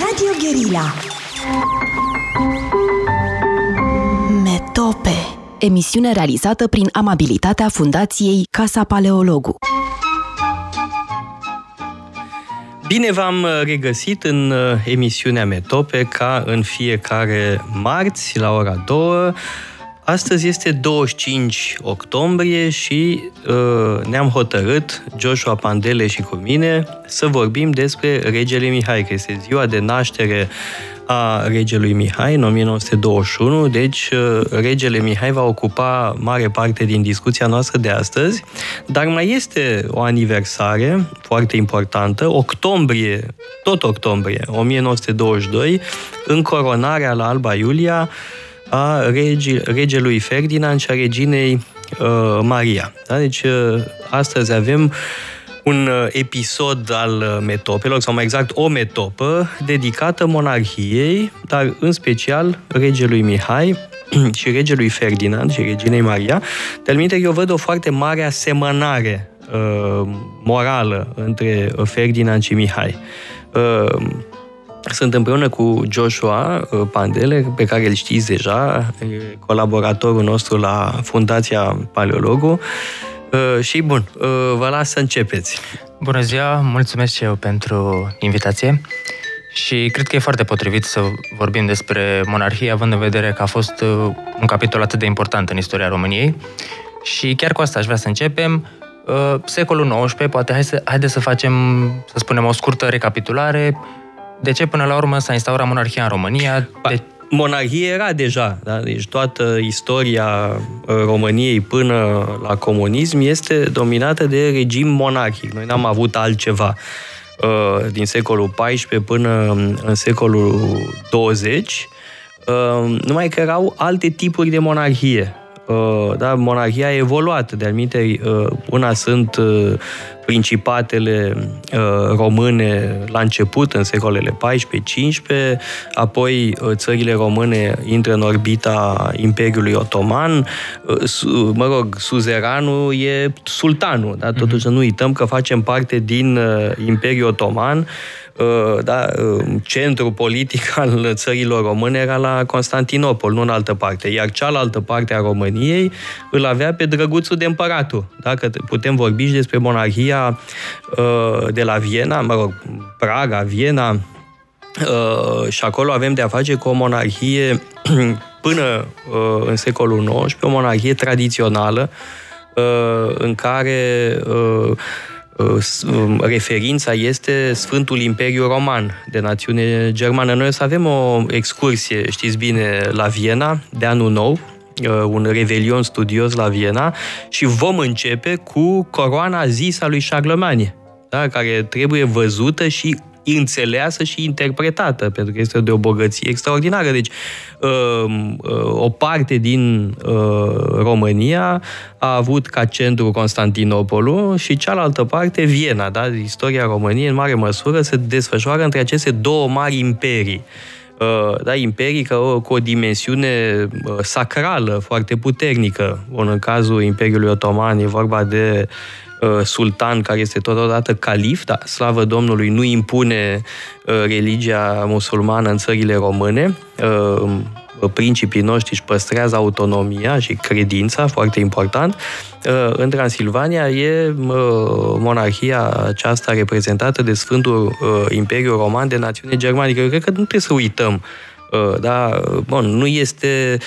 Radio Guerilla Metope Emisiune realizată prin amabilitatea Fundației Casa Paleologu. Bine v-am regăsit în uh, emisiunea Metope, ca în fiecare marți la ora 2. Astăzi este 25 octombrie și uh, ne-am hotărât, Joshua Pandele și cu mine, să vorbim despre regele Mihai, că este ziua de naștere a regelui Mihai în 1921, deci uh, regele Mihai va ocupa mare parte din discuția noastră de astăzi, dar mai este o aniversare foarte importantă, octombrie, tot octombrie, 1922, în coronarea la Alba Iulia a regi, regelui Ferdinand și a reginei uh, Maria. Da? Deci uh, astăzi avem uh, un uh, episod al uh, metopelor, sau mai exact o metopă dedicată monarhiei, dar în special regelui Mihai și regelui Ferdinand și reginei Maria. De minte, eu văd o foarte mare asemănare uh, morală între Ferdinand și Mihai. Uh, sunt împreună cu Joshua uh, Pandele, pe care îl știți deja, colaboratorul nostru la Fundația Paleologu. Uh, și bun, uh, vă las să începeți. Bună ziua, mulțumesc și eu pentru invitație și cred că e foarte potrivit să vorbim despre monarhie, având în vedere că a fost uh, un capitol atât de important în istoria României. Și chiar cu asta aș vrea să începem. Secolul XIX, poate hai să, haide să facem, să spunem, o scurtă recapitulare. De ce până la urmă s-a instaurat monarhia în România? De monarhie era deja, da? deci toată istoria uh, României până la comunism este dominată de regim monarhic. Noi n-am avut altceva uh, din secolul XIV până în secolul 20, uh, numai că erau alte tipuri de monarhie. Da, monarhia a evoluat, de anumite una sunt principatele uh, române la început, în secolele 14-15, apoi uh, țările române intră în orbita Imperiului Otoman, uh, mă rog, suzeranul e sultanul, da? totuși mm-hmm. să nu uităm că facem parte din Imperiul Otoman, Uh, da, uh, centrul politic al țărilor române era la Constantinopol, nu în altă parte. Iar cealaltă parte a României îl avea pe drăguțul de împăratul. Da? Că putem vorbi și despre monarhia uh, de la Viena, mă rog, Praga, Viena, și acolo avem de a face cu o monarhie până în secolul XIX, o monarhie tradițională, în care Um, referința este Sfântul Imperiu Roman de națiune germană. Noi o să avem o excursie, știți bine, la Viena de anul nou, uh, un revelion studios la Viena și vom începe cu coroana zis a lui Charlemagne, da? care trebuie văzută și înțeleasă și interpretată, pentru că este de o bogăție extraordinară. Deci, um, uh, o parte din uh, România a avut ca centru Constantinopolul și cealaltă parte Viena. Da? Istoria României, în mare măsură, se desfășoară între aceste două mari imperii uh, da, imperii cu o dimensiune sacrală foarte puternică. Bun, în cazul Imperiului Otoman e vorba de Uh, sultan care este totodată calif, dar slavă Domnului nu impune uh, religia musulmană în țările române. Uh, principii noștri își păstrează autonomia și credința, foarte important. În Transilvania e monarhia aceasta reprezentată de Sfântul Imperiu Roman de națiune germanică. Eu cred că nu trebuie să uităm Uh, da, bun, nu este,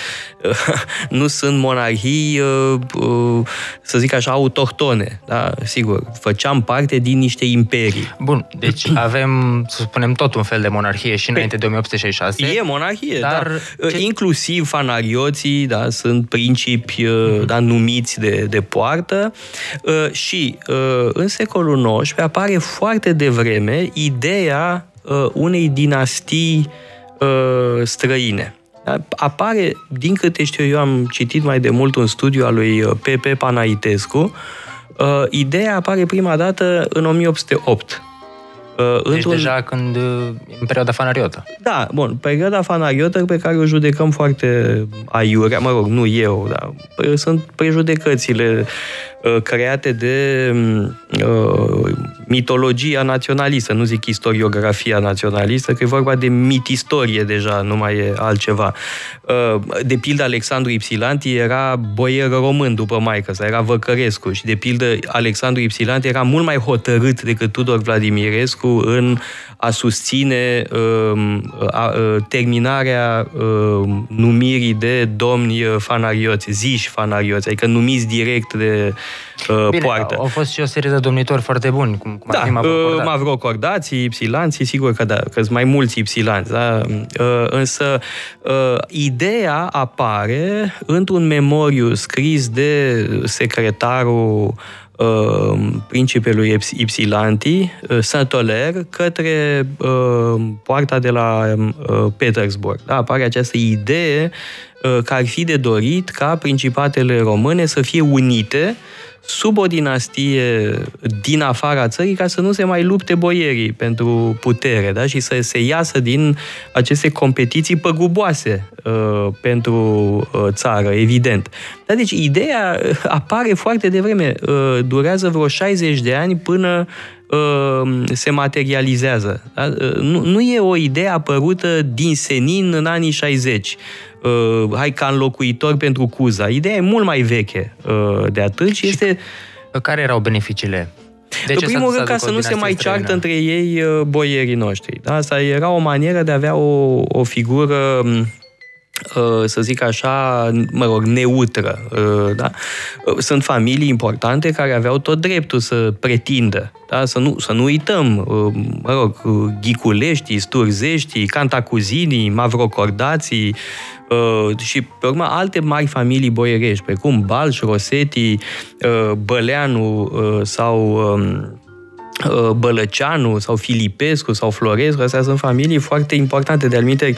uh, nu sunt monarhii, uh, să zic așa, autohtone, da, sigur, făceam parte din niște imperii. Bun, deci avem, să spunem, tot un fel de monarhie și înainte de 1866. E monarhie, dar da. Ce... Inclusiv fanarioții, da, sunt principi, mm-hmm. da, numiți de, de poartă și în secolul XIX apare foarte devreme ideea unei dinastii uh, străine. Apare, din câte știu eu, am citit mai de mult un studiu al lui Pepe uh, Panaitescu, uh, ideea apare prima dată în 1808. Uh, deci deja când, uh, în perioada fanariotă. Da, bun, perioada fanariotă pe care o judecăm foarte aiurea, mă rog, nu eu, dar sunt prejudecățile uh, create de uh, mitologia naționalistă, nu zic istoriografia naționalistă, că e vorba de mitistorie deja, nu mai e altceva. Uh, de pildă, Alexandru Ipsilanti era boier român după maică sa, era Văcărescu și de pildă Alexandru Ipsilanti era mult mai hotărât decât Tudor Vladimirescu în a susține uh, a, uh, terminarea uh, numirii de domni fanarioți, ziși fanarioți, adică numiți direct de uh, Bine, poartă. au fost și o serie de domnitori foarte buni, cum, cum da, ar fi Mavrocordați. Mavrocordații, Ipsilanții, sigur că da, că sunt mai mulți Ipsilanți, da? Uh, însă uh, ideea apare într-un memoriu scris de secretarul uh, principelui Ipsilanti, uh, Saint-Oler, către uh, poarta de la uh, Petersburg. Da, apare această idee uh, că ar fi de dorit ca principatele române să fie unite sub o dinastie din afara țării ca să nu se mai lupte boierii pentru putere da? și să se iasă din aceste competiții păguboase uh, pentru uh, țară, evident. Da, deci ideea apare foarte devreme, uh, durează vreo 60 de ani până uh, se materializează. Da? Uh, nu, nu e o idee apărută din senin în anii 60 uh, hai ca înlocuitor pentru Cuza. Ideea e mult mai veche uh, de atât și este... Care erau beneficiile? De în primul rând, ca să nu se mai ceartă între ei uh, boierii noștri. Da? Asta era o manieră de a avea o, o figură uh, să zic așa, mă rog, neutră. Uh, da? Sunt familii importante care aveau tot dreptul să pretindă. Da? Să, nu, să nu uităm, mă rog, Ghiculeștii, Sturzeștii, Cantacuzinii, Mavrocordații, Uh, și, pe urmă, alte mari familii boierești, precum Balș, Rosetti, uh, Băleanu uh, sau um, Bălăceanu sau Filipescu sau Florescu, astea sunt familii foarte importante. De alminte,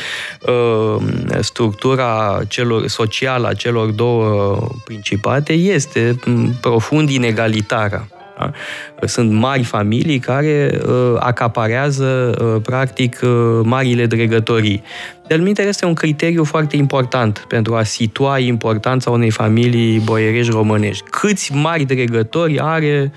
structura celor, socială a celor două principate este profund inegalitară. Da? Sunt mari familii care uh, acaparează, uh, practic, uh, marile dregătorii. De-al este un criteriu foarte important pentru a situa importanța unei familii boierești românești. Câți mari dregători are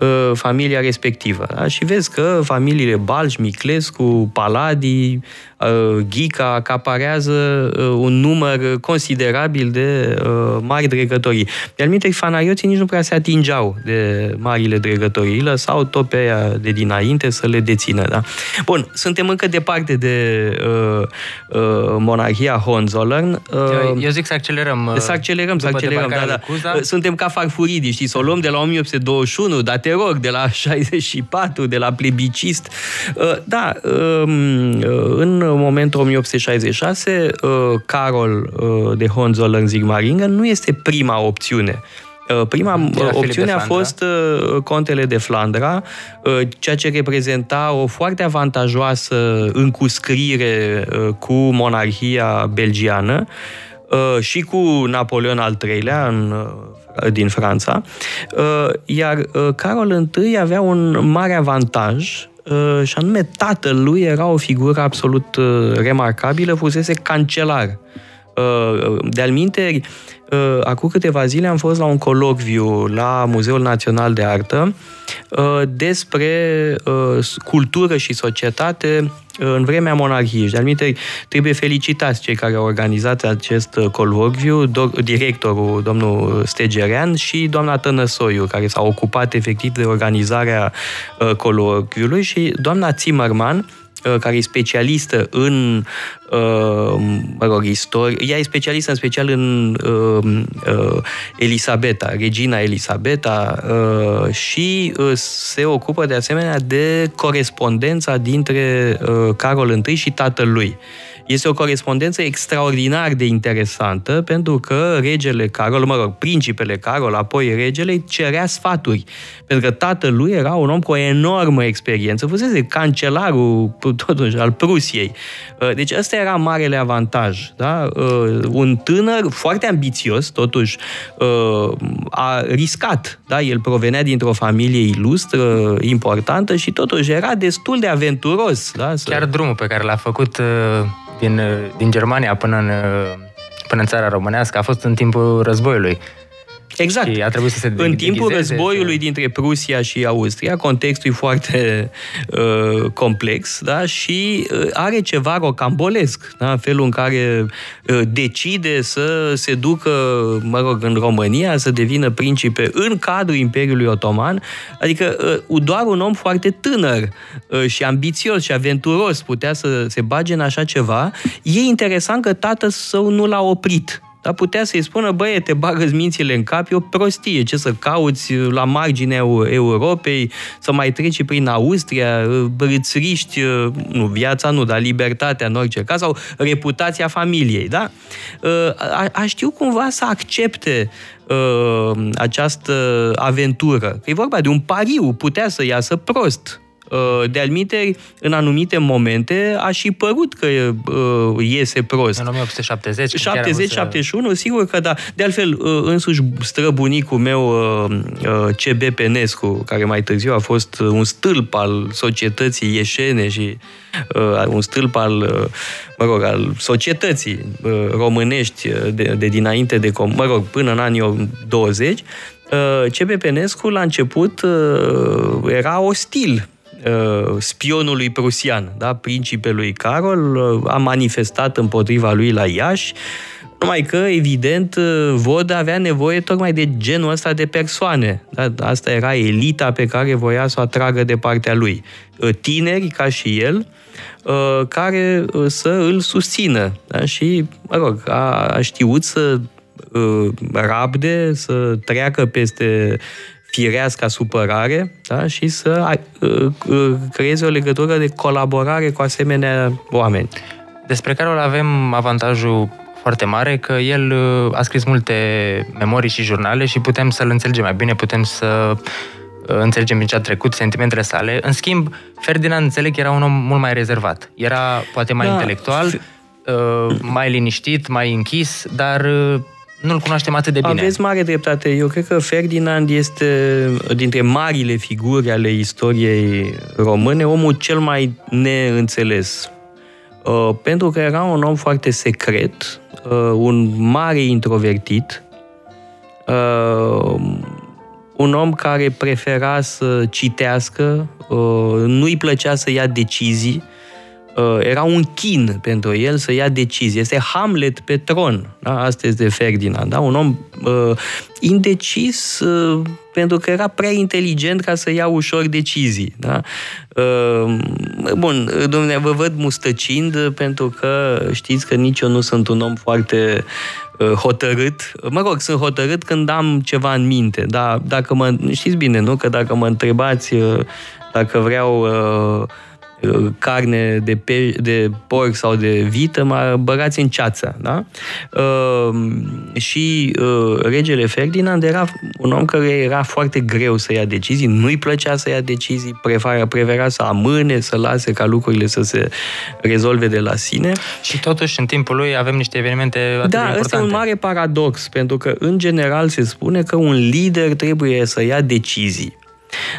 uh, familia respectivă. Da? Și vezi că familiile Balș, Miclescu, Paladi, uh, Ghica acaparează uh, un număr considerabil de uh, mari dregătorii. De alminte, fanarioții nici nu prea se atingeau de marile dregătorii, îi lăsau tot pe aia de dinainte să le dețină. Da? Bun, suntem încă departe de uh, uh, monarhia Hohenzollern. Uh, Eu zic să accelerăm. Uh, să accelerăm, să accelerăm, da, da. Cuza. Suntem ca farfuridii, știi, să o luăm de la 1821, dar te rog, de la 64, de la plebicist. Uh, da, um, uh, în momentul 1866, uh, Carol de Hohenzollern-Sigmaringen nu este prima opțiune. Prima opțiune a fost contele de Flandra, ceea ce reprezenta o foarte avantajoasă încuscrire cu monarhia belgiană și cu Napoleon al III-lea în din Franța, iar Carol I avea un mare avantaj și anume tatăl lui era o figură absolut remarcabilă, fusese cancelar. De-al minteri, acum câteva zile am fost la un colocviu la Muzeul Național de Artă despre cultură și societate în vremea monarhiei. Și de trebuie felicitați cei care au organizat acest colocviu, directorul domnul Stegerean și doamna Tănăsoiu, care s-a ocupat efectiv de organizarea colocviului și doamna Zimmerman, Uh, care e specialistă în, uh, mă rog, istorie. Ea e specialistă în special în uh, Elisabeta, regina Elisabeta și se ocupă de asemenea de corespondența dintre Carol I și tatălui. Este o corespondență extraordinar de interesantă pentru că regele Carol, mă rog, principele Carol, apoi regele, cerea sfaturi. Pentru că tatăl lui era un om cu o enormă experiență, fusese cancelarul totuși al Prusiei. Uh, deci ăsta era marele avantaj. Da? Uh, un tânăr foarte ambițios, totuși, uh, a riscat. Da? El provenea dintr-o familie ilustră, importantă și totuși era destul de aventuros. Da? Chiar drumul pe care l-a făcut din, din Germania până în, până în țara românească a fost în timpul războiului. Exact. Și a trebuit să se În timpul războiului dintre Prusia și Austria, contextul e foarte uh, complex da? și uh, are ceva rocambolesc. Da? Felul în care uh, decide să se ducă, mă rog, în România, să devină principe în cadrul Imperiului Otoman. Adică uh, doar un om foarte tânăr uh, și ambițios și aventuros putea să se bage în așa ceva. E interesant că tatăl său nu l-a oprit dar putea să-i spună, băie, te bagă mințile în cap, e o prostie, ce să cauți la marginea Europei, să mai treci prin Austria, îți riști, nu, viața nu, dar libertatea în orice caz, sau reputația familiei, da? A, a știu cumva să accepte această aventură. Că e vorba de un pariu, putea să iasă prost, Uh, de alminte, în anumite momente a și părut că uh, iese prost. În 1870? 70-71, sigur că da. De altfel, uh, însuși străbunicul meu, CB Penescu, care mai târziu a fost un stâlp al societății ieșene și un stâlp al, mă rog, al societății românești de, de dinainte de, mă rog, până în anii 20, CB Penescu la început era ostil Uh, spionului prusian, da? principelui Carol, uh, a manifestat împotriva lui la Iași, numai că, evident, uh, Vod avea nevoie tocmai de genul ăsta de persoane. Da? Asta era elita pe care voia să o atragă de partea lui. Tineri, ca și el, care să îl susțină. Da? Și, mă rog, a, a știut să rabde, să treacă peste firească supărare da? și să uh, uh, creeze o legătură de colaborare cu asemenea oameni. Despre care avem avantajul foarte mare că el uh, a scris multe memorii și jurnale și putem să-l înțelegem mai bine, putem să înțelegem din ce a trecut, sentimentele sale. În schimb, Ferdinand înțeleg că era un om mult mai rezervat. Era poate mai da. intelectual, mai liniștit, mai închis, dar nu-l cunoaștem atât de bine. Aveți mare dreptate. Eu cred că Ferdinand este dintre marile figuri ale istoriei române, omul cel mai neînțeles. Uh, pentru că era un om foarte secret, uh, un mare introvertit, uh, un om care prefera să citească, nu-i plăcea să ia decizii, Uh, era un chin pentru el să ia decizie. Este Hamlet pe tron. Da? Asta este Ferdinand. Da? Un om uh, indecis uh, pentru că era prea inteligent ca să ia ușor decizii. Da? Uh, bun, domnule, vă văd mustăcind pentru că știți că nici eu nu sunt un om foarte uh, hotărât. Mă rog, sunt hotărât când am ceva în minte. Da? Dacă mă, știți bine, nu? Că dacă mă întrebați uh, dacă vreau uh, carne de, pe, de porc sau de vită, mă băgați în ceață. Da? Uh, și uh, regele Ferdinand era un om care era foarte greu să ia decizii, nu-i plăcea să ia decizii, prefera, prefera să amâne, să lase ca lucrurile să se rezolve de la sine. Și totuși, în timpul lui, avem niște evenimente atât da, de importante. Da, este un mare paradox, pentru că, în general, se spune că un lider trebuie să ia decizii.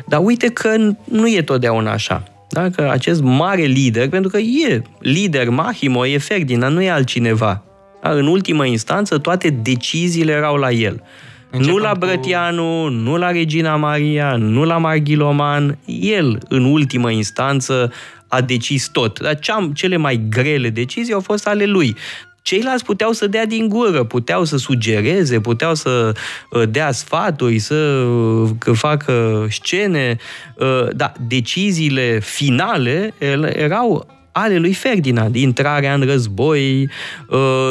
Dar uite că nu e totdeauna așa da? că acest mare lider, pentru că e lider Mahimo, e Ferdinand, nu e altcineva. Da? În ultimă instanță, toate deciziile erau la el. Începem nu la Brătianu, cu... nu la Regina Maria, nu la Marghiloman. El, în ultimă instanță, a decis tot. Dar cele mai grele decizii au fost ale lui. Ceilalți puteau să dea din gură, puteau să sugereze, puteau să uh, dea sfaturi, să uh, facă scene, uh, dar deciziile finale erau ale lui Ferdinand, intrarea în război,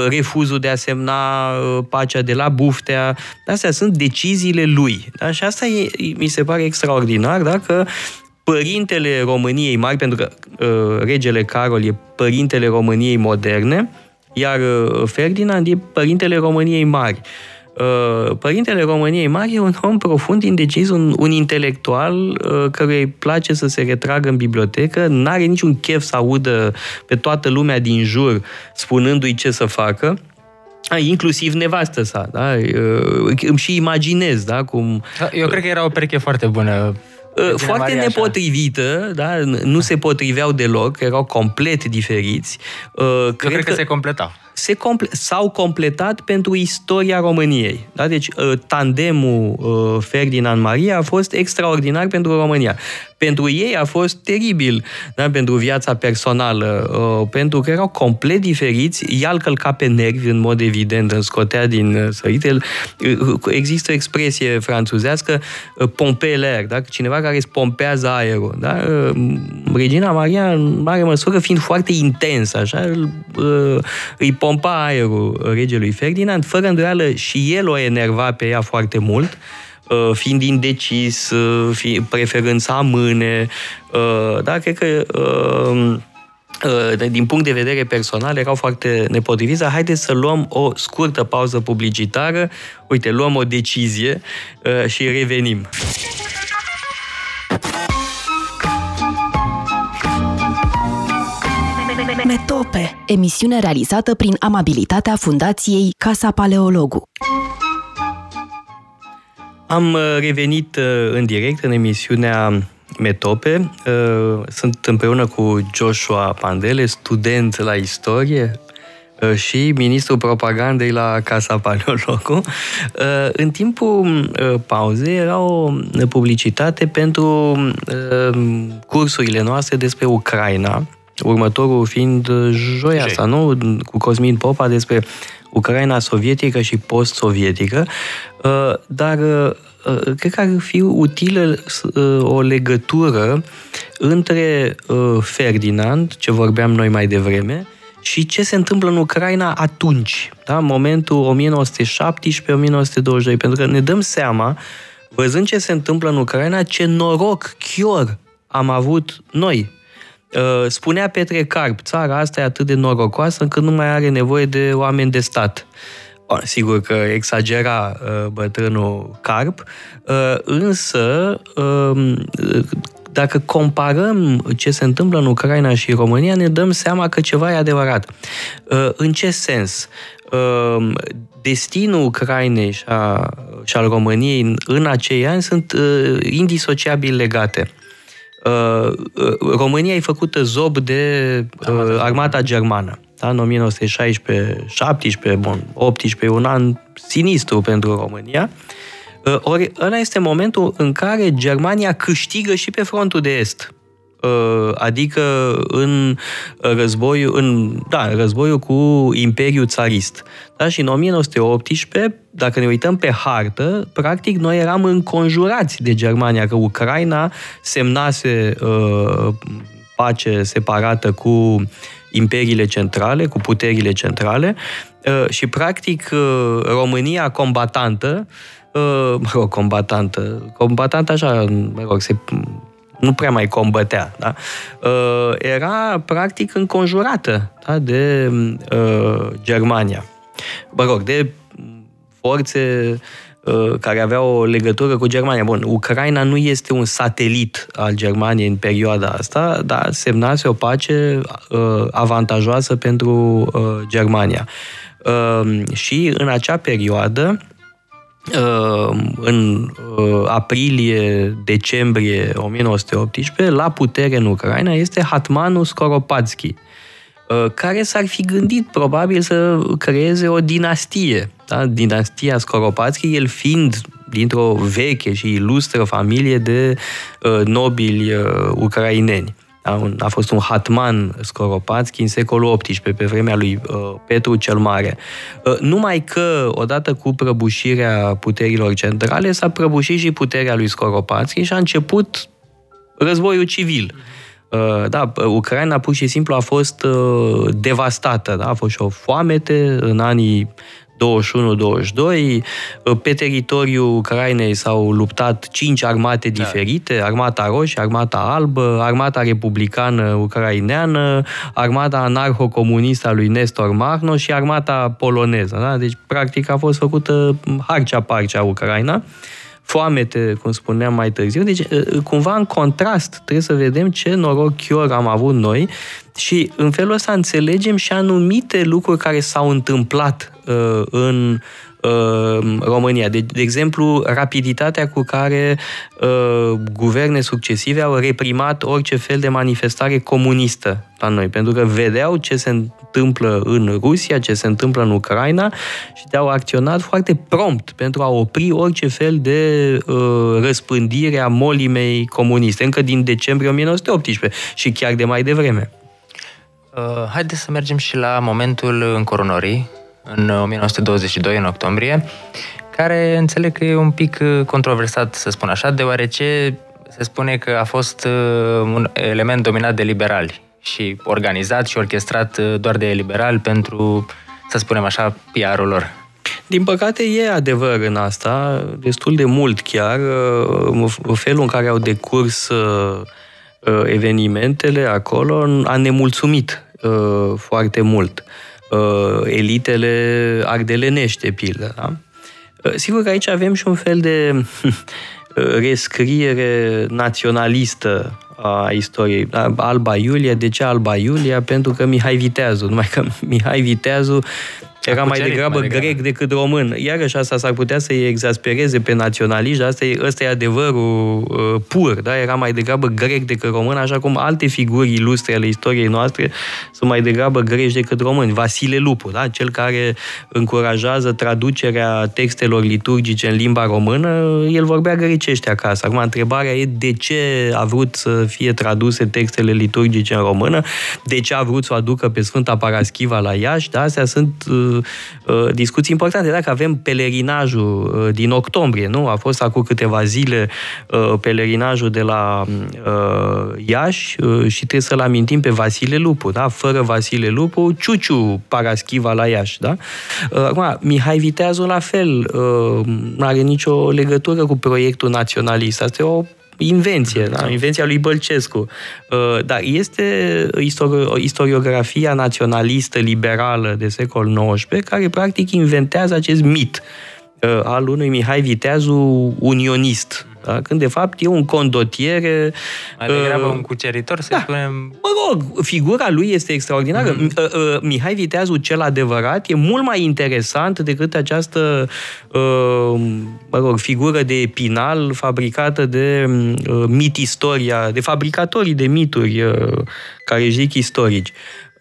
refuzul de a semna pacea de la Buftea, astea sunt deciziile lui. Da? Și asta e, mi se pare extraordinar, da? că părintele României mari, pentru că regele Carol e părintele României moderne, iar uh, Ferdinand e părintele României Mari. Uh, părintele României Mari e un om profund indecis, un, un intelectual uh, care îi place să se retragă în bibliotecă, n-are niciun chef să audă pe toată lumea din jur spunându-i ce să facă, a, inclusiv nevastă sa, da? Îmi și imaginez, da? Cum... Eu cred că era o pereche foarte bună Uh, foarte nepotrivită, da? nu se potriveau deloc, erau complet diferiți. Uh, cred, cred că, că se completau. se comple- s-au completat pentru istoria României. Da? Deci tandemul Ferdinand Maria a fost extraordinar pentru România pentru ei a fost teribil, da? pentru viața personală, uh, pentru că erau complet diferiți, ea îl călca pe nervi în mod evident, îl scotea din uh, sărit. El, uh, există o expresie franțuzească, pompe l'air, da? cineva care îți pompează aerul. Da? Regina Maria, în mare măsură, fiind foarte intensă, așa, îi pompa aerul regelui Ferdinand, fără îndoială și el o enerva pe ea foarte mult, Uh, fiind indecis, uh, fi, preferând să amâne. Uh, da, cred că din punct de vedere personal erau foarte nepotriviți, dar haideți să luăm o scurtă pauză publicitară, uite, luăm o decizie și revenim. Metope, emisiune realizată prin amabilitatea Fundației Casa Paleologu. Am uh, revenit uh, în direct în emisiunea Metope. Uh, sunt împreună cu Joshua Pandele, student la istorie și ministrul propagandei la Casa Paleologu. În timpul pauzei era o publicitate pentru cursurile noastre despre Ucraina, următorul fiind joia asta, nu? Cu Cosmin Popa despre Ucraina sovietică și post-sovietică, uh, dar uh, uh, cred că ar fi utilă o legătură între Ferdinand, ce vorbeam noi mai devreme, și ce se întâmplă în Ucraina atunci, da? momentul 1917-1922, pentru că ne dăm seama, văzând ce se întâmplă în Ucraina, ce noroc, chior am avut noi, Uh, spunea Petre Carp, țara asta e atât de norocoasă încât nu mai are nevoie de oameni de stat. Sigur că exagera uh, bătrânul Carp, uh, însă um, dacă comparăm ce se întâmplă în Ucraina și România, ne dăm seama că ceva e adevărat. În ce sens? Um, destinul Ucrainei și, a, și al României în acei ani sunt indisociabil legate. Uh, uh, România e făcută zob de uh, armata germană. Da? În 1916, 17, bun, 18, un an sinistru pentru România. Ori ăla este momentul în care Germania câștigă și pe frontul de est. Adică în războiul, în, da, războiul cu Imperiul Țarist. Da? Și în 1918, dacă ne uităm pe hartă, practic noi eram înconjurați de Germania, că Ucraina semnase uh, pace separată cu imperiile centrale, cu puterile centrale uh, și practic uh, România combatantă, uh, mă rog, combatantă, combatantă așa, mă rog, se nu prea mai combătea, da? Uh, era practic înconjurată da? de uh, Germania mă rog, de forțe uh, care aveau o legătură cu Germania. Bun, Ucraina nu este un satelit al Germaniei în perioada asta, dar semnase o pace uh, avantajoasă pentru uh, Germania. Uh, și în acea perioadă, uh, în uh, aprilie-decembrie 1918, la putere în Ucraina este Hatmanul Skoropadsky, Uh, care s-ar fi gândit probabil să creeze o dinastie, da? dinastia Skoropadsky, el fiind dintr-o veche și ilustră familie de uh, nobili uh, ucraineni. Da? Un, a fost un hatman Skoropadsky în secolul XVIII, pe vremea lui uh, Petru cel Mare. Uh, numai că, odată cu prăbușirea puterilor centrale, s-a prăbușit și puterea lui Skoropadsky și a început războiul civil. Uh, Uh, da, Ucraina pur și simplu a fost uh, devastată, da? a fost și o foamete în anii 21-22. Uh, pe teritoriul Ucrainei s-au luptat cinci armate da. diferite, armata roșie, armata albă, armata republicană ucraineană, armata anarho-comunistă a lui Nestor Marno și armata poloneză. Da? Deci, practic, a fost făcută harcea-parcea Ucraina. Uh, foamete, cum spuneam mai târziu. Deci, uh, cumva, în contrast, trebuie să vedem ce noroc chior am avut noi și în felul ăsta înțelegem și anumite lucruri care s-au întâmplat uh, în uh, România. De, de exemplu, rapiditatea cu care uh, guverne succesive au reprimat orice fel de manifestare comunistă la noi, pentru că vedeau ce se întâmplă în Rusia, ce se întâmplă în Ucraina și au acționat foarte prompt pentru a opri orice fel de uh, răspândire a molimei comuniste, încă din decembrie 1918 și chiar de mai devreme. Uh, haideți să mergem și la momentul încoronării, în 1922, în octombrie, care înțeleg că e un pic uh, controversat, să spun așa, deoarece se spune că a fost uh, un element dominat de liberali și organizat și orchestrat uh, doar de liberali pentru, să spunem așa, PR-ul lor. Din păcate e adevăr în asta, destul de mult chiar, felul în care au decurs Uh, evenimentele acolo a nemulțumit uh, foarte mult. Uh, elitele ardelenește, pildă. Da? Sigur că aici avem și un fel de rescriere naționalistă a istoriei. Alba Iulia, de ce Alba Iulia? Pentru că Mihai Viteazu, numai că Mihai Viteazu era mai degrabă mai degrabă. grec decât român. Iarăși asta s-ar putea să-i exaspereze pe naționaliști, asta e, ăsta e adevărul uh, pur, da? Era mai degrabă grec decât român, așa cum alte figuri ilustre ale istoriei noastre sunt mai degrabă greci decât români. Vasile Lupu, da? Cel care încurajează traducerea textelor liturgice în limba română, el vorbea grecește acasă. Acum, întrebarea e de ce a vrut să fie traduse textele liturgice în română, de ce a vrut să o aducă pe Sfânta Paraschiva la Iași, da? Astea sunt uh, uh, discuții importante. Dacă avem pelerinajul uh, din octombrie, nu? A fost acum câteva zile uh, pelerinajul de la uh, Iași uh, și trebuie să-l amintim pe Vasile Lupu, da? Fără Vasile Lupu, Ciuciu Paraschiva la Iași, da? Uh, acum, Mihai Viteazu la fel uh, nu are nicio legătură cu proiectul naționalist. Asta e o invenție, da? invenția lui Bălcescu. Uh, dar este istoriografia naționalistă liberală de secol XIX care practic inventează acest mit uh, al unui Mihai Viteazu unionist, da? Când, de fapt, e un condotiere... Mai degrabă uh, un cuceritor, să da, spunem... Mă rog, figura lui este extraordinară. Mm. Uh, uh, Mihai Viteazu, cel adevărat, e mult mai interesant decât această, uh, mă rog, figură de pinal fabricată de uh, mit istoria, de fabricatorii de mituri uh, care zic istorici.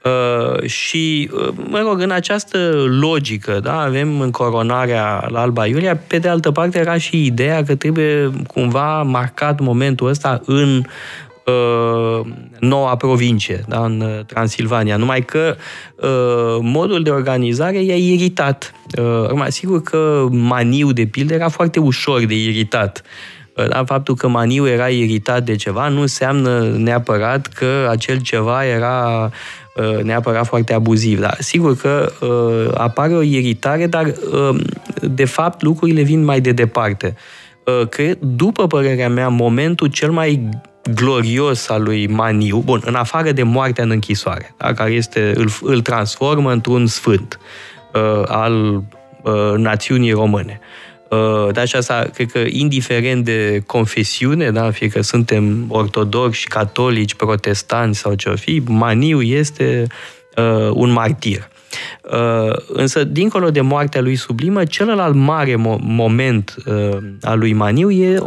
Uh, și, uh, mă rog, în această logică, da, avem în coronarea la Alba Iulia, pe de altă parte era și ideea că trebuie cumva marcat momentul ăsta în uh, noua provincie, da, în uh, Transilvania. Numai că uh, modul de organizare i-a iritat. Uh, sigur că Maniu, de pildă, era foarte ușor de iritat. Da, faptul că Maniu era iritat de ceva nu înseamnă neapărat că acel ceva era Uh, neapărat foarte abuziv. Dar sigur că uh, apare o iritare, dar uh, de fapt lucrurile vin mai de departe. Uh, cred, după părerea mea, momentul cel mai glorios al lui Maniu, bun, în afară de moartea în închisoare, da, care este, îl, îl transformă într-un sfânt uh, al uh, națiunii române. Uh, Uh, dar și asta, cred că, indiferent de confesiune, da, fie că suntem ortodoxi, catolici, protestanți sau ce-o fi, Maniu este uh, un martir. Uh, însă, dincolo de moartea lui sublimă, celălalt mare mo- moment uh, al lui Maniu e 1918-19.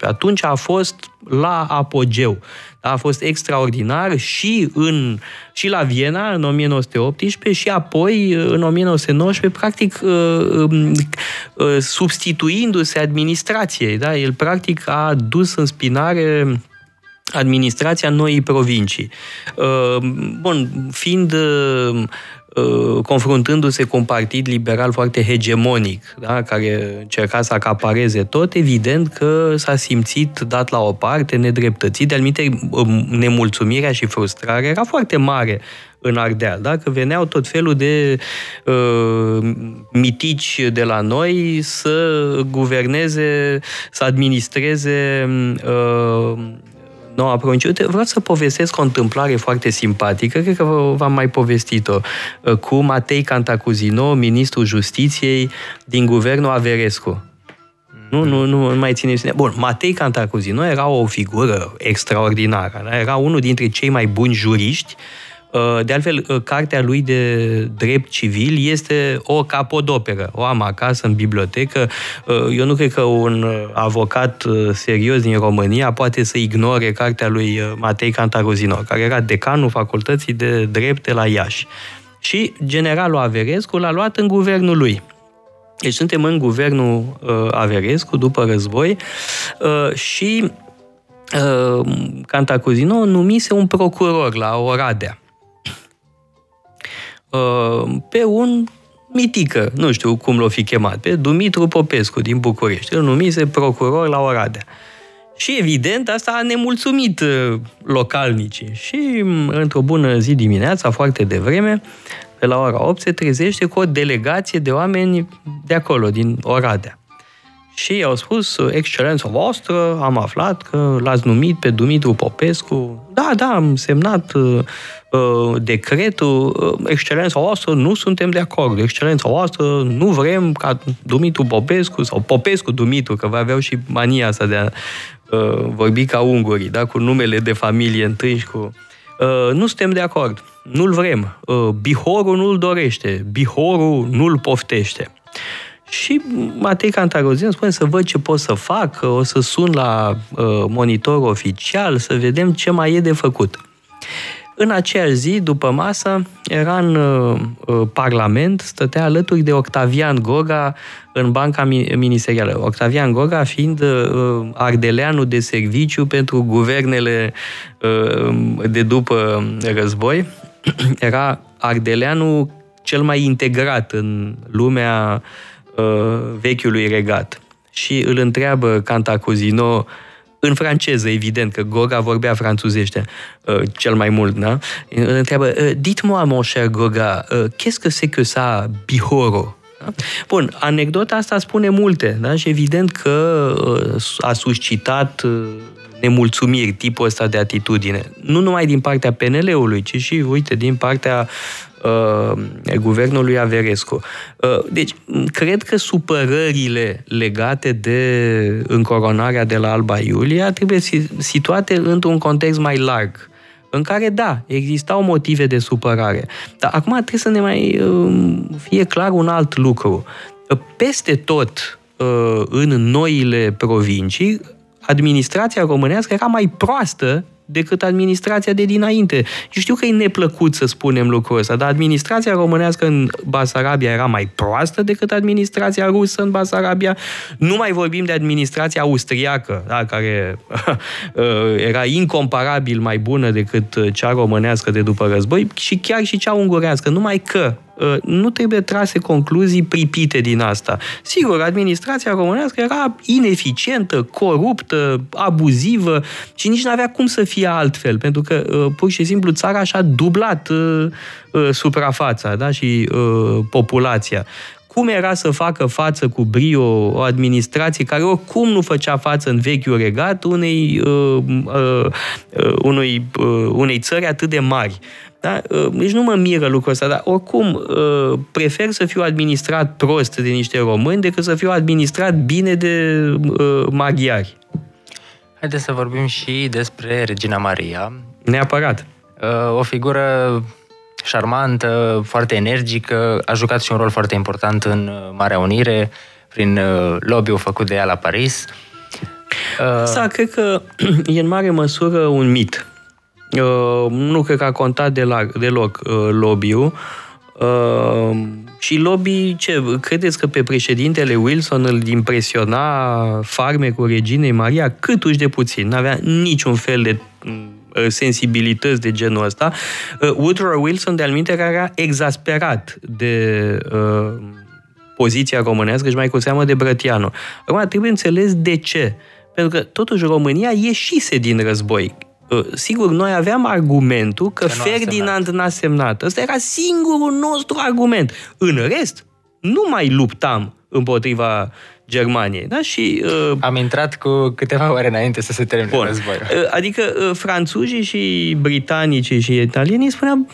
Atunci a fost la apogeu. A fost extraordinar și, în, și la Viena în 1918 și apoi în 1919, practic uh, um, uh, substituindu-se administrației. Da? El practic a dus în spinare administrația noii provincii. Uh, bun, fiind Uh, confruntându-se cu un partid liberal foarte hegemonic, da, care încerca să acapareze tot, evident că s-a simțit dat la o parte, nedreptățit, de-al um, nemulțumirea și frustrarea era foarte mare în Ardeal, da? că veneau tot felul de uh, mitici de la noi să guverneze, să administreze uh, noua provincie. Uite, vreau să povestesc o întâmplare foarte simpatică, cred că v-am mai povestit-o, uh, cu Matei Cantacuzino, ministrul justiției din guvernul Averescu. Nu, nu, nu, nu mai țineți. Bun, Matei Cantacuzino era o figură extraordinară. Da? Era unul dintre cei mai buni juriști Uh, de altfel, uh, cartea lui de drept civil este o capodoperă. O am acasă în bibliotecă. Uh, eu nu cred că un avocat serios din România poate să ignore cartea lui Matei Cantaruzino, care era decanul facultății de drept la Iași. Și generalul Averescu l-a luat în guvernul lui. Deci suntem în guvernul Averescu după război și Cantacuzino numise un procuror la Oradea Uh, pe un mitică, nu știu cum l-o fi chemat, pe Dumitru Popescu din București. Îl numise procuror la Oradea. Și evident, asta a nemulțumit uh, localnicii. Și într-o bună zi dimineața, foarte devreme, pe la ora 8, se trezește cu o delegație de oameni de acolo, din Oradea. Și au spus, excelența voastră, am aflat că l-ați numit pe Dumitru Popescu. Da, da, am semnat uh, Uh, decretul, uh, excelența voastră, nu suntem de acord. Excelența voastră, nu vrem ca Dumitru Popescu sau Popescu Dumitru, că vă aveau și mania asta de a uh, vorbi ca ungurii, da? cu numele de familie întâi și cu... Uh, nu suntem de acord. Nu-l vrem. Uh, Bihorul nu-l dorește. Bihorul nu-l poftește. Și Matei Cantarozin spune să văd ce pot să fac, o să sun la uh, monitor oficial, să vedem ce mai e de făcut. În aceeași zi, după masă, era în uh, uh, Parlament, stătea alături de Octavian Goga în banca ministerială. Octavian Goga fiind uh, ardeleanul de serviciu pentru guvernele uh, de după război, era ardeleanul cel mai integrat în lumea uh, vechiului regat. Și îl întreabă Cantacuzino în franceză, evident, că Goga vorbea franțuzește uh, cel mai mult, da? Îl întreabă, uh, dites-moi, mon cher Goga, uh, qu'est-ce que c'est que ça, bihoro? Da? Bun, anecdota asta spune multe, da? Și evident că uh, a suscitat uh, nemulțumiri, tipul ăsta de atitudine. Nu numai din partea PNL-ului, ci și, uite, din partea uh, guvernului Averescu. Uh, deci, cred că supărările legate de încoronarea de la Alba Iulia trebuie situate într-un context mai larg în care, da, existau motive de supărare. Dar acum trebuie să ne mai uh, fie clar un alt lucru. Peste tot uh, în noile provincii, administrația românească era mai proastă decât administrația de dinainte. Eu știu că e neplăcut să spunem lucrul ăsta, dar administrația românească în Basarabia era mai proastă decât administrația rusă în Basarabia. Nu mai vorbim de administrația austriacă, da, care uh, era incomparabil mai bună decât cea românească de după război și chiar și cea ungurească. Numai că Uh, nu trebuie trase concluzii pripite din asta. Sigur, administrația românească era ineficientă, coruptă, abuzivă și nici nu avea cum să fie altfel, pentru că uh, pur și simplu țara și-a dublat uh, suprafața da? și populația cum era să facă față cu brio o administrație care oricum nu făcea față în vechiul regat unei, uh, uh, unui, uh, unei țări atât de mari. Da? Ă, deci nu mă miră lucrul ăsta, dar oricum ă, prefer să fiu administrat prost de niște români decât să fiu administrat bine de ă, maghiari. Haideți să vorbim și despre Regina Maria. Neapărat. O figură șarmantă, foarte energică, a jucat și un rol foarte important în Marea Unire, prin lobby-ul făcut de ea la Paris. Asta cred că e în mare măsură un mit. Uh, nu cred că a contat de la, deloc uh, lobby-ul. Uh, și lobby, ce, credeți că pe președintele Wilson îl impresiona farmecul reginei Maria? Câtuși de puțin. N-avea niciun fel de uh, sensibilități de genul ăsta. Uh, Woodrow Wilson, de-al minte, era exasperat de uh, poziția românească și mai cu seamă de Brătianu. Acum, trebuie înțeles de ce. Pentru că, totuși, România ieșise din război. Uh, sigur, noi aveam argumentul că, că Ferdinand n-a semnat. Ăsta era singurul nostru argument. În rest, nu mai luptam împotriva Germaniei. Da? Și, uh, Am intrat cu câteva ore înainte să se termine bun. războiul. Uh, adică uh, franțuzii și britanicii și italienii spuneau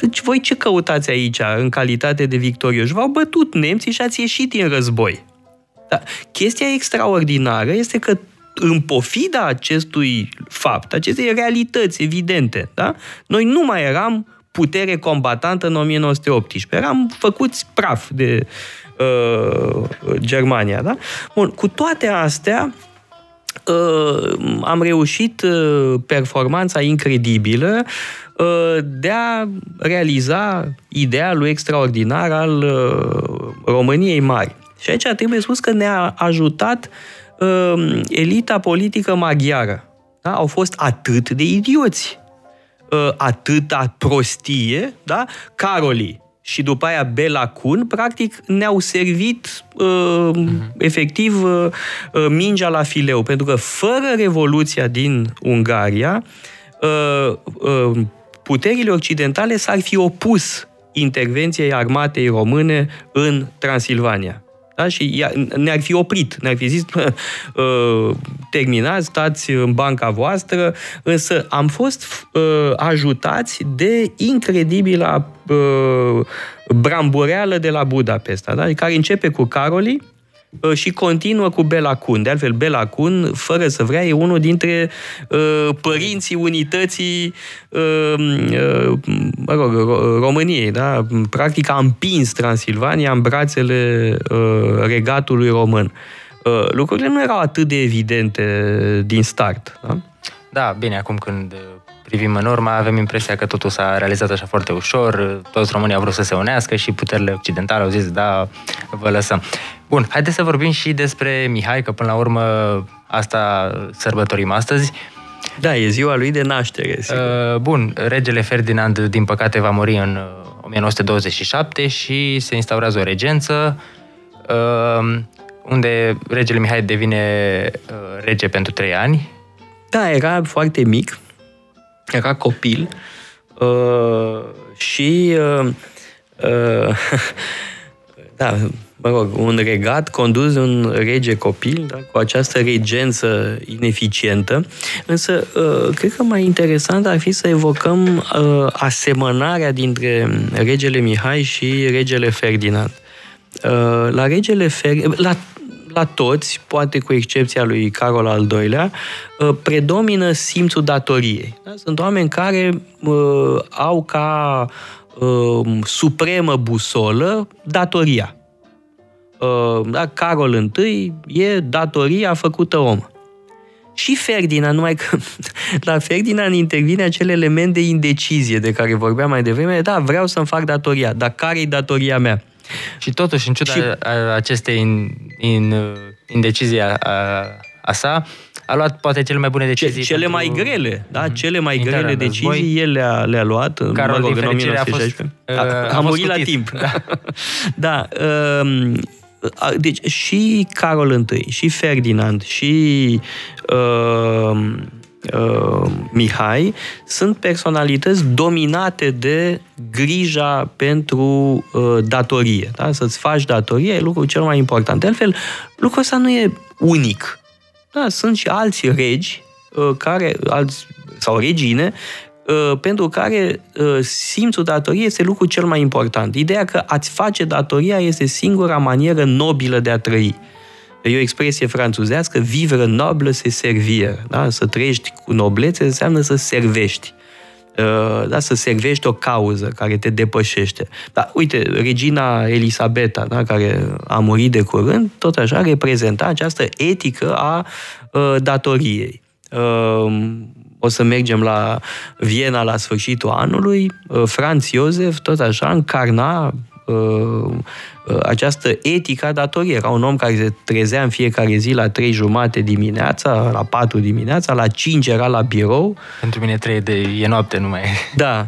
deci voi ce căutați aici în calitate de victorioși? V-au bătut nemții și ați ieșit din război. Da. Chestia extraordinară este că în pofida acestui fapt, acestei realități evidente, da? noi nu mai eram putere combatantă în 1918. Eram făcuți praf de uh, Germania. Da? Bun, cu toate astea, uh, am reușit uh, performanța incredibilă uh, de a realiza idealul extraordinar al uh, României mari. Și aici trebuie spus că ne-a ajutat uh, elita politică maghiară. Da? Au fost atât de idioți, uh, atâta prostie, da? Caroli și după aia Bela Kun, practic ne-au servit uh, uh-huh. efectiv uh, uh, mingea la fileu, pentru că fără Revoluția din Ungaria, uh, uh, puterile occidentale s-ar fi opus intervenției armatei române în Transilvania. Da? Și ne-ar fi oprit, ne-ar fi zis, uh, terminați, stați în banca voastră, însă am fost uh, ajutați de incredibila uh, brambureală de la Budapesta, da? care începe cu Caroli, Uh, și continuă cu Bela Kun. De altfel, Bela Kun, fără să vrea, e unul dintre uh, părinții unității uh, uh, mă rog, României. Da? Practic a împins Transilvania în brațele uh, regatului român. Uh, lucrurile nu erau atât de evidente din start. Da, da bine, acum când privim în urmă, avem impresia că totul s-a realizat așa foarte ușor, toți românii au vrut să se unească și puterile occidentale au zis, da, vă lăsăm. Bun, haideți să vorbim și despre Mihai, că până la urmă asta sărbătorim astăzi. Da, e ziua lui de naștere. Sigur. Uh, bun, regele Ferdinand, din păcate, va muri în 1927 uh, și se instaurează o regență, uh, unde regele Mihai devine rege pentru trei ani. Da, era foarte mic, era copil și da, mă rog, un regat condus de un rege copil, da, cu această regență ineficientă. Însă, uh, cred că mai interesant ar fi să evocăm uh, asemănarea dintre regele Mihai și regele Ferdinand. Uh, la regele Ferdinand, la la toți, poate cu excepția lui Carol al II-lea, predomină simțul datoriei. Da? Sunt oameni care uh, au ca uh, supremă busolă datoria. Uh, da, Carol I e datoria făcută om. Și Ferdinand, numai că la Ferdinand intervine acel element de indecizie de care vorbeam mai devreme. Da, vreau să-mi fac datoria, dar care e datoria mea? Și totuși, în ciuda și... acestei in, in, indecizia a, a sa, a luat poate cele mai bune decizii. Cele mai grele, da? Mhm. Cele mai grele decizii el le-a, le-a luat. Carol, mă rog, din în 1916. A, fost, a, a, a murit la timp. Da. da um, deci și Carol I, și Ferdinand, și uh, uh, Mihai sunt personalități dominate de grija pentru uh, datorie. Da? Să-ți faci datorie e lucrul cel mai important. De altfel, lucrul ăsta nu e unic. Da, sunt și alți regi uh, care, alți, sau regine Uh, pentru care uh, simțul datoriei este lucrul cel mai important. Ideea că a-ți face datoria este singura manieră nobilă de a trăi. E o expresie franțuzească, vivre noblă se servir. Da? Să trăiești cu noblețe înseamnă să servești. Uh, da? Să servești o cauză care te depășește. Da, uite, regina Elisabeta, da? care a murit de curând, tot așa reprezenta această etică a datoriei o să mergem la Viena la sfârșitul anului, uh, Franz Iosef tot așa încarna uh, uh, această etică a datoriei. Era un om care se trezea în fiecare zi la trei jumate dimineața, la patru dimineața, la cinci era la birou. Pentru mine trei de e noapte numai. Da.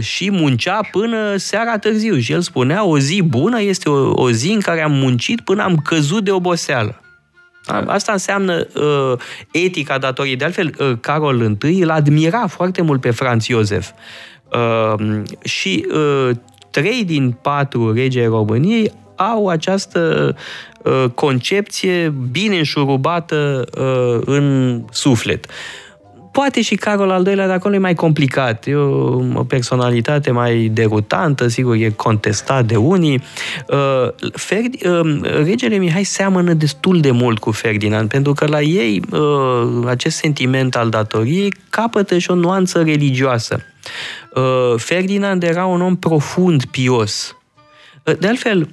și muncea până seara târziu. Și el spunea, o zi bună este o, o zi în care am muncit până am căzut de oboseală. Asta înseamnă uh, etica datoriei. De altfel, uh, Carol I îl admira foarte mult pe Franz Iosef. Uh, și uh, trei din patru regii României au această uh, concepție bine înșurubată uh, în suflet. Uh, Poate și Carol al doilea de acolo e mai complicat. E o, o personalitate mai derutantă, sigur, e contestat de unii. Uh, Ferdi, uh, regele Mihai seamănă destul de mult cu Ferdinand, pentru că la ei uh, acest sentiment al datoriei capătă și o nuanță religioasă. Ferdinand era un om profund pios. De altfel,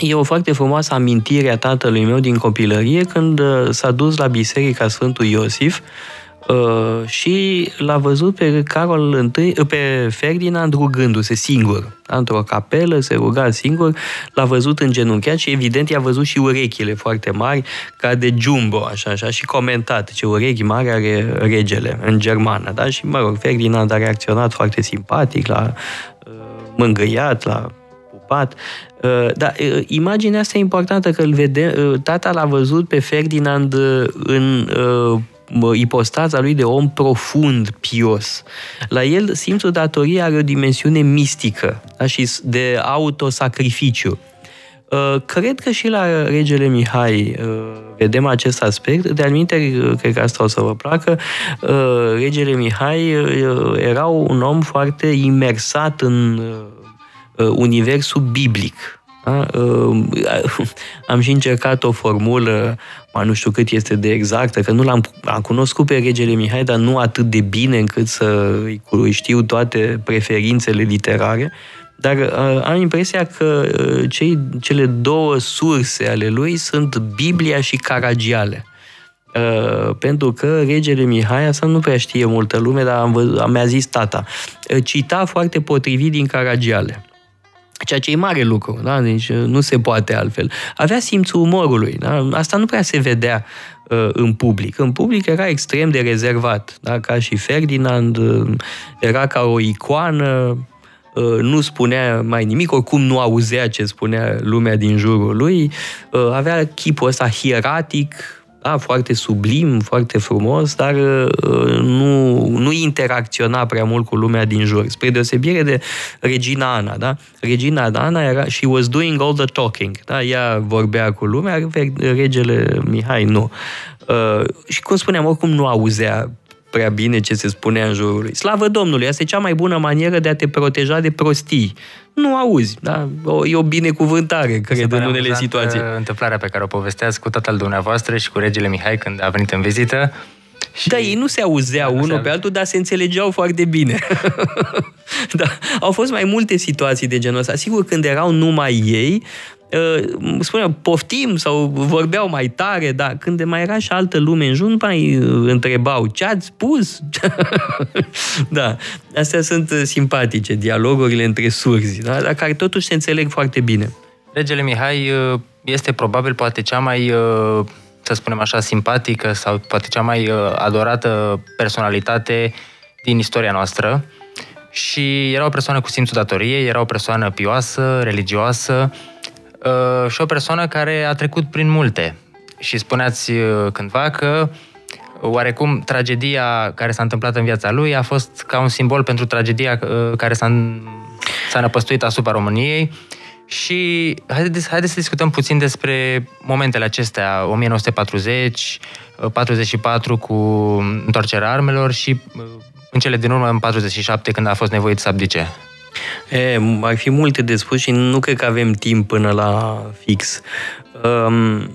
E o foarte frumoasă amintire a tatălui meu din copilărie când s-a dus la biserica Sfântul Iosif Uh, și l-a văzut pe Carol I, pe Ferdinand rugându-se singur. Într-o capelă, se ruga singur, l-a văzut în genunchiat și evident i-a văzut și urechile foarte mari, ca de jumbo, așa, așa, și comentat ce urechi mari are regele în germană, da? Și, mă rog, Ferdinand a reacționat foarte simpatic, l-a uh, mângâiat, l-a pupat. Uh, dar uh, imaginea asta e importantă că îl vede, uh, tata l-a văzut pe Ferdinand uh, în uh, ipostaza lui de om profund, pios. La el simțul datoriei are o dimensiune mistică da? și de autosacrificiu. Uh, cred că și la regele Mihai uh, vedem acest aspect. De alminte, uh, cred că asta o să vă placă, regele Mihai era un om foarte imersat în universul biblic. Da? Am și încercat o formulă, mai nu știu cât este de exactă, că nu l-am am cunoscut pe regele Mihai, dar nu atât de bine încât să știu toate preferințele literare, dar uh, am impresia că uh, cei, cele două surse ale lui sunt Biblia și Caragiale. Uh, pentru că regele Mihai, asta nu prea știe multă lume, dar am văzut, mi-a zis tata, uh, cita foarte potrivit din Caragiale ceea ce e mare lucru, da? deci uh, nu se poate altfel. Avea simțul umorului, da? asta nu prea se vedea uh, în public. În public era extrem de rezervat, da? ca și Ferdinand, uh, era ca o icoană, uh, nu spunea mai nimic, oricum nu auzea ce spunea lumea din jurul lui, uh, avea chipul ăsta hieratic, da, foarte sublim, foarte frumos, dar uh, nu, nu interacționa prea mult cu lumea din jur. Spre deosebire de Regina Ana, da? Regina Ana era, she was doing all the talking, da? Ea vorbea cu lumea, regele Mihai nu. Uh, și cum spuneam, oricum nu auzea prea bine ce se spunea în jurul lui. Slavă Domnului, asta e cea mai bună manieră de a te proteja de prostii. Nu auzi, da? O, e o binecuvântare, cred, în unele situații. Uh, întâmplarea pe care o povesteați cu tatăl dumneavoastră și cu regele Mihai când a venit în vizită, și... Da, ei nu se auzeau da, unul se pe altul, dar se înțelegeau foarte bine. da, au fost mai multe situații de genul ăsta. Sigur, când erau numai ei, Uh, spuneam, poftim sau vorbeau mai tare, dar când mai era și altă lume în jur, nu mai uh, întrebau ce ați spus. da, astea sunt uh, simpatice, dialogurile între surzi, da? dar care totuși se înțeleg foarte bine. Regele Mihai este probabil poate cea mai, să spunem așa, simpatică sau poate cea mai adorată personalitate din istoria noastră și era o persoană cu simțul datoriei, era o persoană pioasă, religioasă, Uh, și o persoană care a trecut prin multe. Și spuneați uh, cândva că oarecum tragedia care s-a întâmplat în viața lui a fost ca un simbol pentru tragedia uh, care s-a, s-a năpăstuit asupra României. Și haideți, haideți să discutăm puțin despre momentele acestea, 1940, 44 cu întoarcerea armelor și în cele din urmă în 47 când a fost nevoit să abdice. E, ar fi multe de spus și nu cred că avem timp până la fix. Um,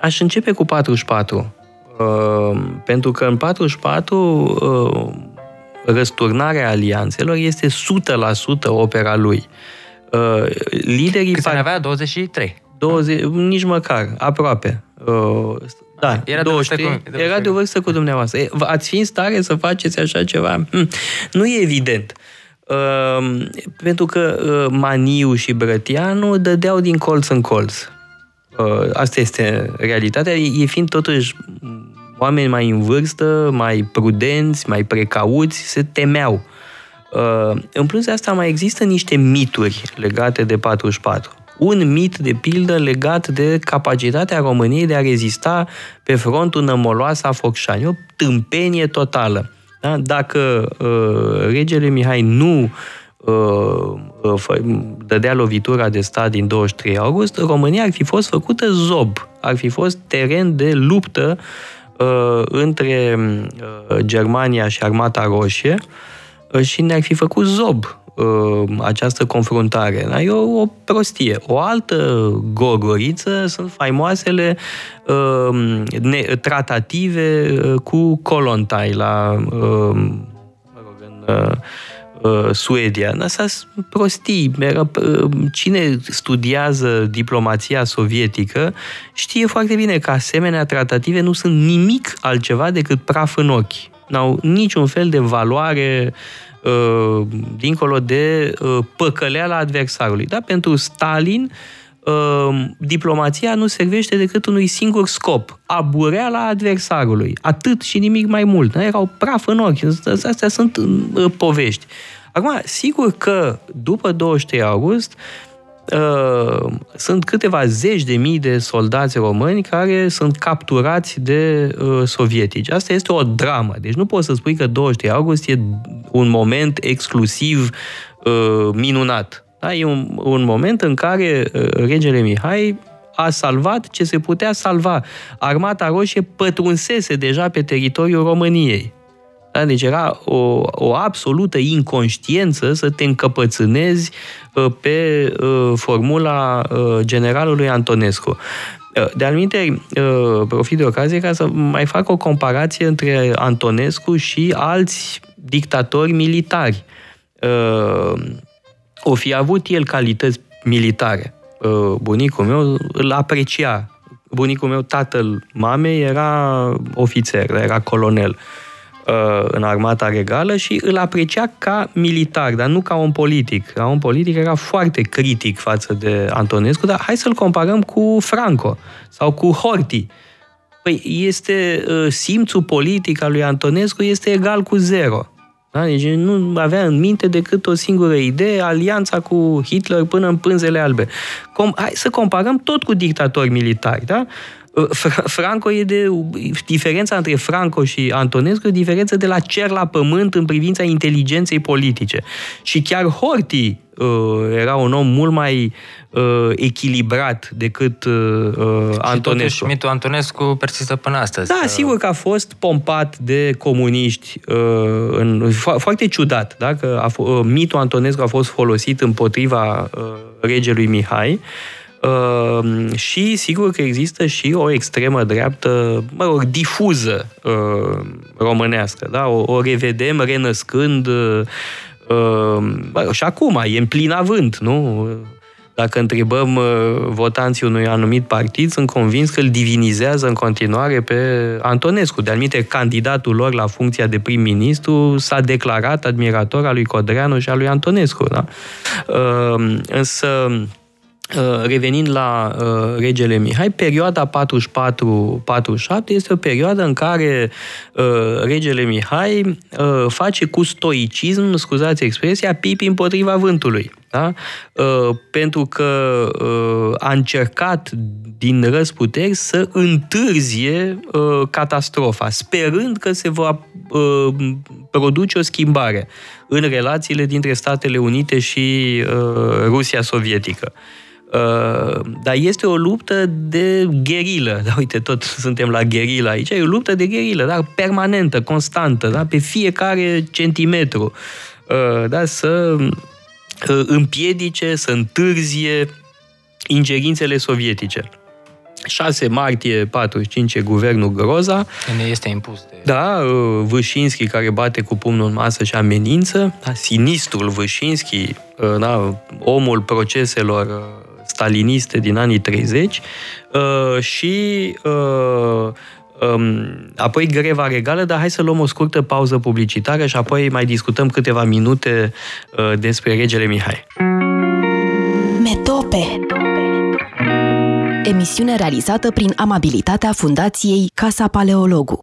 aș începe cu 44. Uh, pentru că în 44 uh, răsturnarea alianțelor este 100% opera lui. Uh, liderii... Cât par... avea? 23? 20, nici măcar, aproape. Uh, da, era 23, de, cu, era de o vârstă cu dumneavoastră. Ați fi în stare să faceți așa ceva? Hm, nu e evident. Uh, pentru că uh, Maniu și Brătianu dădeau din colț în colț. Uh, asta este realitatea, ei fiind totuși oameni mai în vârstă, mai prudenți, mai precauți, se temeau. Uh, în plus de asta mai există niște mituri legate de 44. Un mit, de pildă, legat de capacitatea României de a rezista pe frontul nămoloasă a Focșani. O tâmpenie totală. Da? Dacă uh, regele Mihai nu uh, uh, dădea lovitura de stat din 23 august, România ar fi fost făcută zob, ar fi fost teren de luptă uh, între uh, Germania și Armata Roșie uh, și ne-ar fi făcut zob Uh, această confruntare. Da? E o, o prostie. O altă gogoriță sunt faimoasele uh, ne, tratative uh, cu Colontai la uh, mă rog, în Suedia. Asta prostii. Cine studiază diplomația sovietică știe foarte bine că asemenea tratative nu sunt nimic altceva decât praf în ochi. N-au niciun fel de valoare uh, dincolo de uh, păcăleala adversarului. Da? Pentru Stalin, uh, diplomația nu servește decât unui singur scop, abureala adversarului. Atât și nimic mai mult. Da? Erau praf în ochi. Astea sunt uh, povești. Acum, sigur că după 23 august, Uh, sunt câteva zeci de mii de soldați români care sunt capturați de uh, sovietici. Asta este o dramă. Deci nu poți să spui că 23 august e un moment exclusiv uh, minunat. Da? E un, un moment în care uh, regele Mihai a salvat ce se putea salva. Armata Roșie pătrunsese deja pe teritoriul României. Da? Deci era o, o absolută inconștiență să te încăpățânezi uh, pe uh, formula uh, generalului Antonescu. De alminte, profit de ocazie ca să mai fac o comparație între Antonescu și alți dictatori militari. O fi avut el calități militare. Bunicul meu îl aprecia. Bunicul meu, tatăl mamei, era ofițer, era colonel. Uh, în armata regală și îl aprecia ca militar, dar nu ca un politic. Ca un politic era foarte critic față de Antonescu, dar hai să-l comparăm cu Franco sau cu Horti. Păi este uh, simțul politic al lui Antonescu este egal cu zero. Da? Deci nu avea în minte decât o singură idee, alianța cu Hitler până în pânzele albe. Com- hai să comparăm tot cu dictatori militari. Da? Franco e de... Diferența între Franco și Antonescu e o diferență de la cer la pământ în privința inteligenței politice. Și chiar Horti uh, era un om mult mai uh, echilibrat decât uh, uh Antonescu. Și mitul Antonescu persistă până astăzi. Da, sigur că a fost pompat de comuniști uh, în, fo- foarte ciudat, da? că a, uh, mitul Antonescu a fost folosit împotriva uh, regelui Mihai, uh, Uh, și sigur că există și o extremă dreaptă, mă rog, difuză uh, românească, da? O, o revedem renăscând uh, uh, și acum, e în plin avânt, nu? Dacă întrebăm uh, votanții unui anumit partid, sunt convins că îl divinizează în continuare pe Antonescu. De anumite, candidatul lor la funcția de prim-ministru s-a declarat admirator al lui Codreanu și al lui Antonescu. Da? Uh, însă, Uh, revenind la uh, regele Mihai, perioada 44-47 este o perioadă în care uh, regele Mihai uh, face cu stoicism, scuzați expresia, pipi împotriva vântului. Da? Uh, pentru că uh, a încercat din răsputeri să întârzie uh, catastrofa, sperând că se va uh, produce o schimbare în relațiile dintre Statele Unite și uh, Rusia sovietică. Uh, dar este o luptă de gherilă. Da, uite, tot suntem la gherilă aici. E o luptă de gherilă, dar permanentă, constantă, da? pe fiecare centimetru. Uh, da? Să uh, împiedice, să întârzie ingerințele sovietice. 6 martie 45 e guvernul Groza. Ne este impus de... Da, Vâșinski care bate cu pumnul în masă și amenință. Da, sinistrul Vâșinski, da, omul proceselor staliniste din anii 30 uh, și uh, um, apoi greva regală, dar hai să luăm o scurtă pauză publicitară și apoi mai discutăm câteva minute uh, despre regele Mihai. Metope Emisiune realizată prin amabilitatea Fundației Casa Paleologu.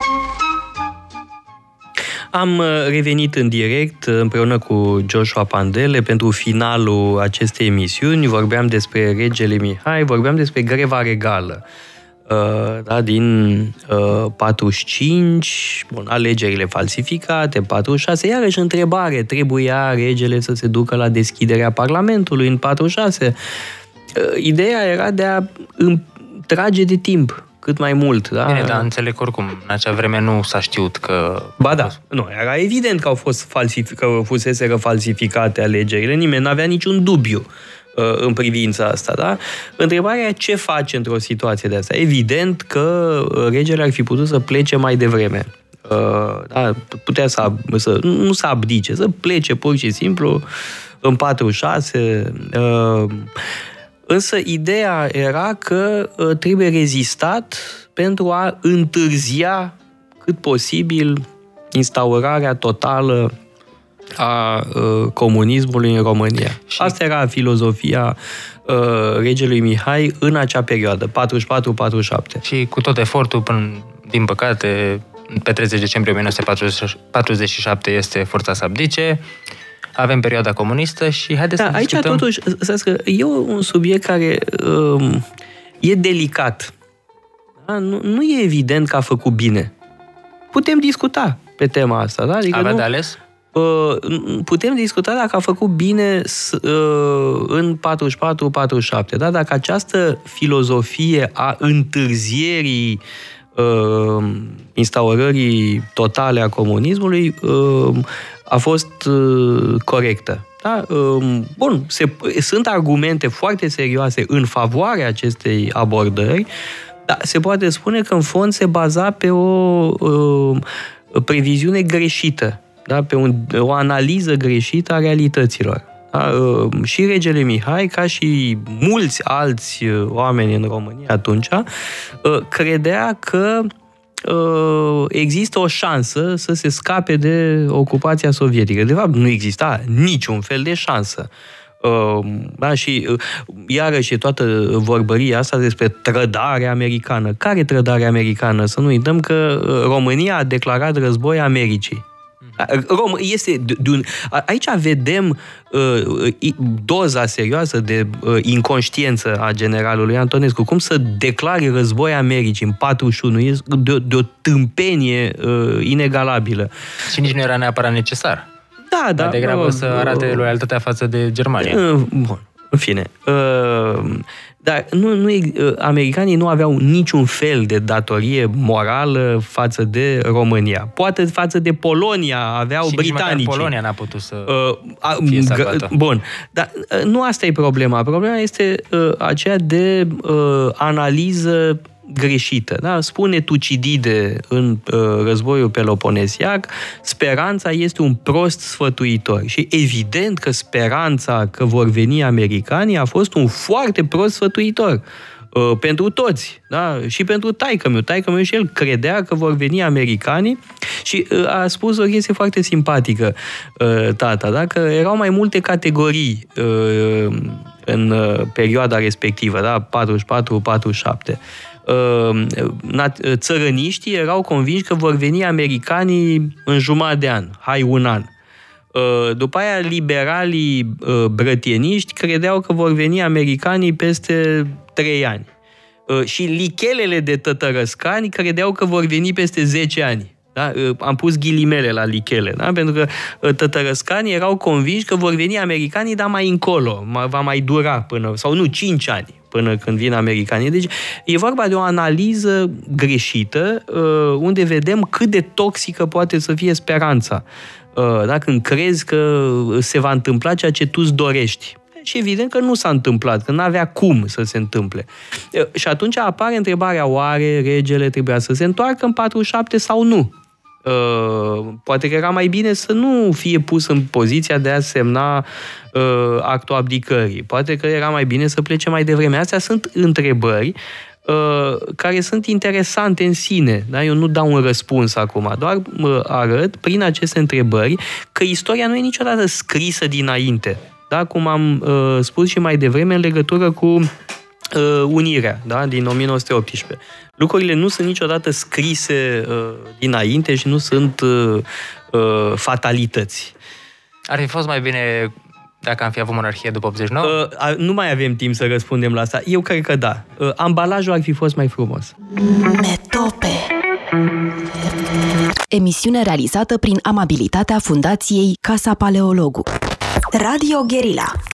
Am uh, revenit în direct uh, împreună cu Joshua Pandele pentru finalul acestei emisiuni. Vorbeam despre regele Mihai, vorbeam despre greva regală. Uh, da, din 45, bun, alegerile falsificate, 46, iarăși întrebare, trebuia regele să se ducă la deschiderea Parlamentului în 46? Ideea era de a trage de timp cât mai mult. Da? Bine, dar înțeleg oricum, în acea vreme nu s-a știut că... Ba da, nu, era evident că au fost falsific- că fuseseră falsificate alegerile, nimeni n-avea niciun dubiu uh, în privința asta, da? Întrebarea e ce face într-o situație de asta. Evident că uh, regele ar fi putut să plece mai devreme. Uh, da, putea să, să, nu să abdice, să plece pur și simplu în 46. Uh, însă ideea era că uh, trebuie rezistat pentru a întârzia cât posibil instaurarea totală a uh, comunismului în România. Și... Asta era filozofia uh, regelui Mihai în acea perioadă, 44-47. Și cu tot efortul, până, din păcate, pe 30 decembrie 1947 este forța să abdice, avem perioada comunistă și haideți da, să aici discutăm... totuși, că e un subiect care um, e delicat. Da? Nu, nu e evident că a făcut bine. Putem discuta pe tema asta. Da? Adică Avea nu, de ales? Uh, putem discuta dacă a făcut bine uh, în 44-47, da? dacă această filozofie a întârzierii uh, instaurării totale a comunismului a fost corectă. Da? Bun, se, sunt argumente foarte serioase în favoarea acestei abordări, dar se poate spune că în fond se baza pe o previziune greșită da? pe un, o analiză greșită a realităților. Da? Uh, și regele Mihai, ca și mulți alți uh, oameni în România atunci, uh, credea că există o șansă să se scape de ocupația sovietică. De fapt, nu exista niciun fel de șansă. Da, și iarăși toată vorbăria asta despre trădare americană. Care trădare americană? Să nu uităm că România a declarat război Americii. Rom este de un, aici vedem uh, doza serioasă de uh, inconștiență a generalului Antonescu. Cum să declare război Americii în 41 e de, de o tâmpenie uh, inegalabilă. Și nici nu era neapărat necesar. Da, da. Mai degrabă uh, să arate loialitatea față de Germania. Uh, bun, în fine. Uh, dar nu, nu, uh, americanii nu aveau niciun fel de datorie morală față de România. Poate față de Polonia aveau și britanicii. Și Polonia n-a putut să uh, a, fie salvată. Bun, dar uh, nu asta e problema. Problema este uh, aceea de uh, analiză greșită. Da? Spune Tucidide în uh, războiul peloponesiac, speranța este un prost sfătuitor. Și evident că speranța că vor veni americanii a fost un foarte prost sfătuitor. Uh, pentru toți, da? și pentru taică meu. Taică meu și el credea că vor veni americanii și uh, a spus o chestie foarte simpatică, uh, tata, da? că erau mai multe categorii uh, în uh, perioada respectivă, da? 44-47 Uh, țărăniștii erau convinși că vor veni americanii în jumătate de an, hai un an. Uh, după aia, liberalii uh, brătieniști credeau că vor veni americanii peste trei ani. Și lichelele de tătărăscani credeau că vor veni peste 10 ani. Da? Am pus ghilimele la lichele, da? pentru că tătărăscanii erau convinși că vor veni americanii, dar mai încolo, va mai dura până, sau nu, 5 ani până când vin americanii. Deci e vorba de o analiză greșită uh, unde vedem cât de toxică poate să fie speranța. Uh, da? Când crezi că se va întâmpla ceea ce tu îți dorești. Și evident că nu s-a întâmplat, că nu avea cum să se întâmple. Uh, și atunci apare întrebarea, oare regele trebuia să se întoarcă în 47 sau nu? Uh, poate că era mai bine să nu fie pus în poziția de a semna uh, actul abdicării. Poate că era mai bine să plece mai devreme. Astea sunt întrebări uh, care sunt interesante în sine. Da? Eu nu dau un răspuns acum, doar uh, arăt prin aceste întrebări că istoria nu e niciodată scrisă dinainte. Da? Cum am uh, spus și mai devreme în legătură cu uh, Unirea da? din 1918 lucrurile nu sunt niciodată scrise uh, dinainte și nu sunt uh, uh, fatalități. Ar fi fost mai bine dacă am fi avut monarhie după 89? Uh, nu mai avem timp să răspundem la asta. Eu cred că da. Uh, ambalajul ar fi fost mai frumos. Metope. Emisiune realizată prin amabilitatea Fundației Casa Paleologu. Radio Guerilla.